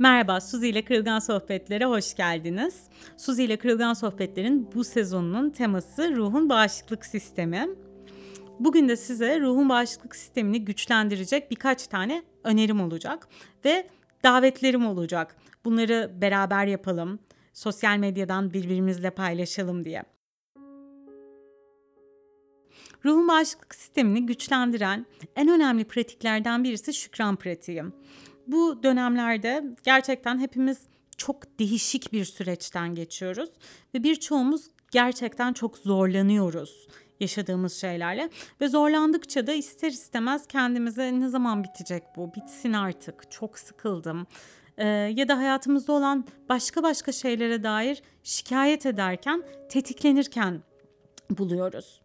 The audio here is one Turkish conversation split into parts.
Merhaba, Suzi ile Kırılgan Sohbetlere hoş geldiniz. Suzi ile Kırılgan Sohbetler'in bu sezonunun teması ruhun bağışıklık sistemi. Bugün de size ruhun bağışıklık sistemini güçlendirecek birkaç tane önerim olacak ve davetlerim olacak. Bunları beraber yapalım, sosyal medyadan birbirimizle paylaşalım diye. Ruhun bağışıklık sistemini güçlendiren en önemli pratiklerden birisi şükran pratiği. Bu dönemlerde gerçekten hepimiz çok değişik bir süreçten geçiyoruz ve birçoğumuz gerçekten çok zorlanıyoruz yaşadığımız şeylerle ve zorlandıkça da ister istemez kendimize ne zaman bitecek bu bitsin artık çok sıkıldım ee, ya da hayatımızda olan başka başka şeylere dair şikayet ederken tetiklenirken buluyoruz.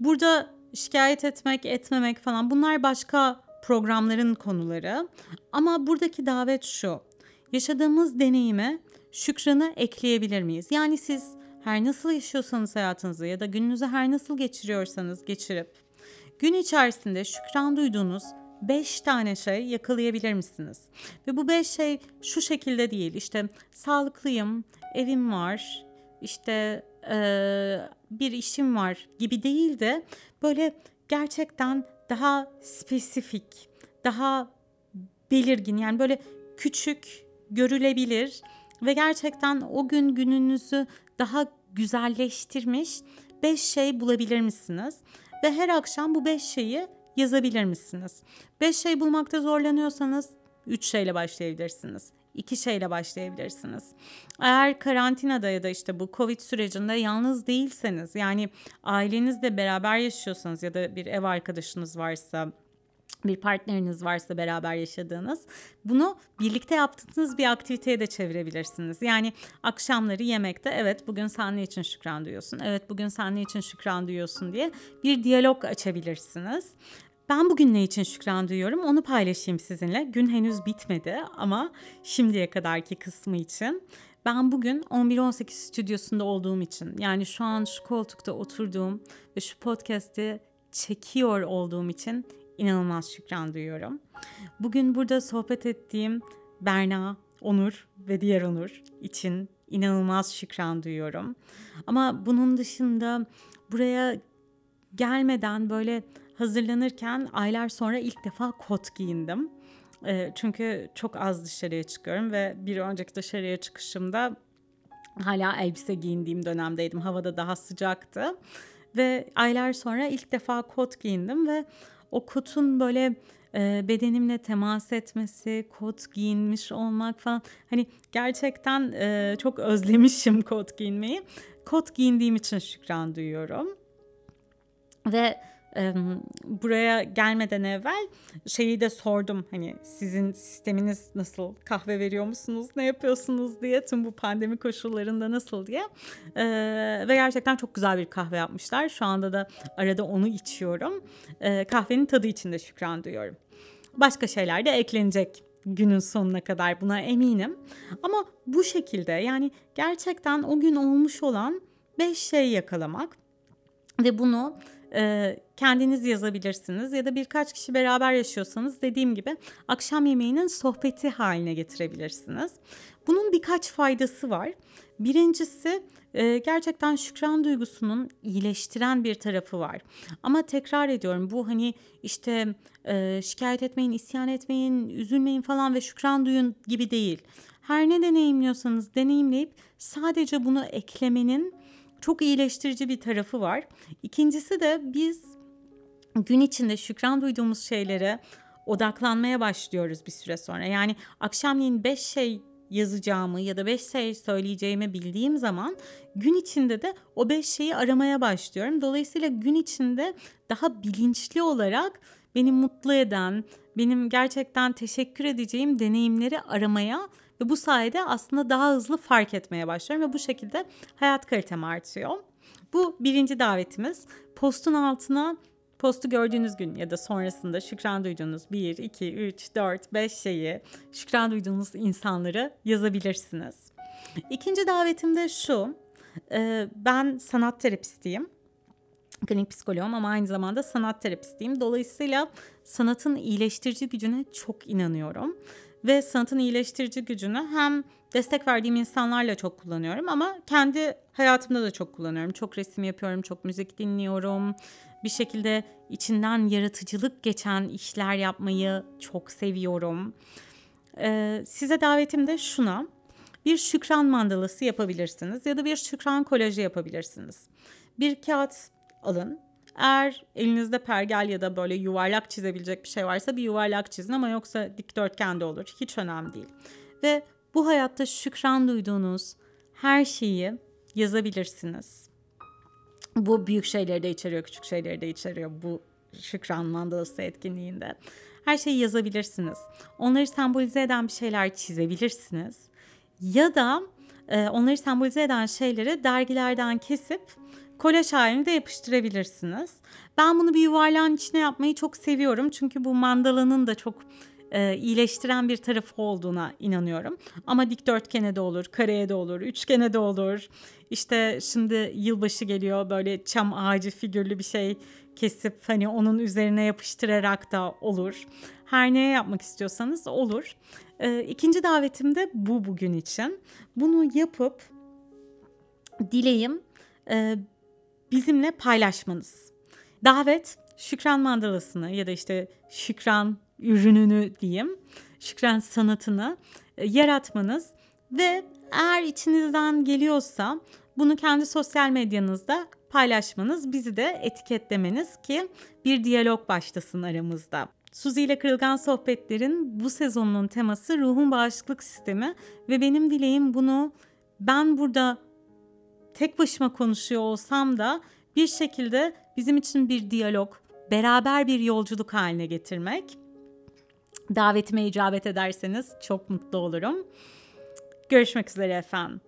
Burada şikayet etmek, etmemek falan bunlar başka programların konuları. Ama buradaki davet şu. Yaşadığımız deneyime şükranı ekleyebilir miyiz? Yani siz her nasıl yaşıyorsanız hayatınızı ya da gününüzü her nasıl geçiriyorsanız geçirip gün içerisinde şükran duyduğunuz 5 tane şey yakalayabilir misiniz? Ve bu 5 şey şu şekilde değil. İşte sağlıklıyım, evim var, işte e, bir işim var gibi değil de böyle gerçekten daha spesifik, daha belirgin yani böyle küçük, görülebilir ve gerçekten o gün gününüzü daha güzelleştirmiş 5 şey bulabilir misiniz? Ve her akşam bu 5 şeyi yazabilir misiniz? 5 şey bulmakta zorlanıyorsanız 3 şeyle başlayabilirsiniz iki şeyle başlayabilirsiniz. Eğer karantinada ya da işte bu Covid sürecinde yalnız değilseniz yani ailenizle beraber yaşıyorsanız ya da bir ev arkadaşınız varsa bir partneriniz varsa beraber yaşadığınız bunu birlikte yaptığınız bir aktiviteye de çevirebilirsiniz. Yani akşamları yemekte evet bugün sen ne için şükran duyuyorsun? Evet bugün sen ne için şükran duyuyorsun diye bir diyalog açabilirsiniz. Ben bugün ne için şükran duyuyorum onu paylaşayım sizinle. Gün henüz bitmedi ama şimdiye kadarki kısmı için. Ben bugün 11-18 stüdyosunda olduğum için yani şu an şu koltukta oturduğum ve şu podcast'i çekiyor olduğum için inanılmaz şükran duyuyorum. Bugün burada sohbet ettiğim Berna, Onur ve diğer Onur için inanılmaz şükran duyuyorum. Ama bunun dışında buraya gelmeden böyle hazırlanırken aylar sonra ilk defa kot giyindim. E, çünkü çok az dışarıya çıkıyorum ve bir önceki dışarıya çıkışımda hala elbise giyindiğim dönemdeydim. Havada daha sıcaktı. Ve aylar sonra ilk defa kot giyindim ve o kotun böyle e, bedenimle temas etmesi, kot giyinmiş olmak falan hani gerçekten e, çok özlemişim kot giyinmeyi. Kot giyindiğim için şükran duyuyorum. Ve buraya gelmeden evvel şeyi de sordum. Hani sizin sisteminiz nasıl? Kahve veriyor musunuz? Ne yapıyorsunuz diye tüm bu pandemi koşullarında nasıl diye. Ve gerçekten çok güzel bir kahve yapmışlar. Şu anda da arada onu içiyorum. Kahvenin tadı için de şükran duyuyorum. Başka şeyler de eklenecek günün sonuna kadar buna eminim. Ama bu şekilde yani gerçekten o gün olmuş olan beş şey yakalamak ve bunu kendiniz yazabilirsiniz ya da birkaç kişi beraber yaşıyorsanız dediğim gibi akşam yemeğinin sohbeti haline getirebilirsiniz. Bunun birkaç faydası var. Birincisi gerçekten şükran duygusunun iyileştiren bir tarafı var. Ama tekrar ediyorum bu hani işte şikayet etmeyin, isyan etmeyin, üzülmeyin falan ve şükran duyun gibi değil. Her ne deneyimliyorsanız deneyimleyip sadece bunu eklemenin çok iyileştirici bir tarafı var. İkincisi de biz gün içinde şükran duyduğumuz şeylere odaklanmaya başlıyoruz bir süre sonra. Yani akşamleyin 5 şey yazacağımı ya da 5 şey söyleyeceğimi bildiğim zaman gün içinde de o 5 şeyi aramaya başlıyorum. Dolayısıyla gün içinde daha bilinçli olarak beni mutlu eden, benim gerçekten teşekkür edeceğim deneyimleri aramaya ve bu sayede aslında daha hızlı fark etmeye başlıyorum ve bu şekilde hayat kalitem artıyor. Bu birinci davetimiz. Postun altına postu gördüğünüz gün ya da sonrasında şükran duyduğunuz 1, 2, 3, 4, 5 şeyi şükran duyduğunuz insanları yazabilirsiniz. İkinci davetim de şu. Ben sanat terapistiyim klinik psikoloğum ama aynı zamanda sanat terapistiyim. Dolayısıyla sanatın iyileştirici gücüne çok inanıyorum. Ve sanatın iyileştirici gücünü hem destek verdiğim insanlarla çok kullanıyorum ama kendi hayatımda da çok kullanıyorum. Çok resim yapıyorum, çok müzik dinliyorum. Bir şekilde içinden yaratıcılık geçen işler yapmayı çok seviyorum. Ee, size davetim de şuna. Bir şükran mandalası yapabilirsiniz ya da bir şükran kolajı yapabilirsiniz. Bir kağıt alın. Eğer elinizde pergel ya da böyle yuvarlak çizebilecek bir şey varsa bir yuvarlak çizin ama yoksa dikdörtgen de olur. Hiç önemli değil. Ve bu hayatta şükran duyduğunuz her şeyi yazabilirsiniz. Bu büyük şeyleri de içeriyor, küçük şeyleri de içeriyor bu şükran mandalası etkinliğinde. Her şeyi yazabilirsiniz. Onları sembolize eden bir şeyler çizebilirsiniz. Ya da e, onları sembolize eden şeyleri dergilerden kesip kolaj halinde yapıştırabilirsiniz. Ben bunu bir yuvarlağın içine yapmayı çok seviyorum. Çünkü bu mandalanın da çok e, iyileştiren bir tarafı olduğuna inanıyorum. Ama dikdörtgene de olur, kareye de olur, üçgene de olur. İşte şimdi yılbaşı geliyor böyle çam ağacı figürlü bir şey kesip hani onun üzerine yapıştırarak da olur. Her neye yapmak istiyorsanız olur. E, ikinci davetim de bu bugün için. Bunu yapıp dileğim e, bizimle paylaşmanız. Davet şükran mandalasını ya da işte şükran ürününü diyeyim, şükran sanatını e, yaratmanız ve eğer içinizden geliyorsa bunu kendi sosyal medyanızda paylaşmanız, bizi de etiketlemeniz ki bir diyalog başlasın aramızda. Suzi ile Kırılgan Sohbetler'in bu sezonunun teması ruhun bağışıklık sistemi ve benim dileğim bunu ben burada tek başıma konuşuyor olsam da bir şekilde bizim için bir diyalog, beraber bir yolculuk haline getirmek. Davetime icabet ederseniz çok mutlu olurum. Görüşmek üzere efendim.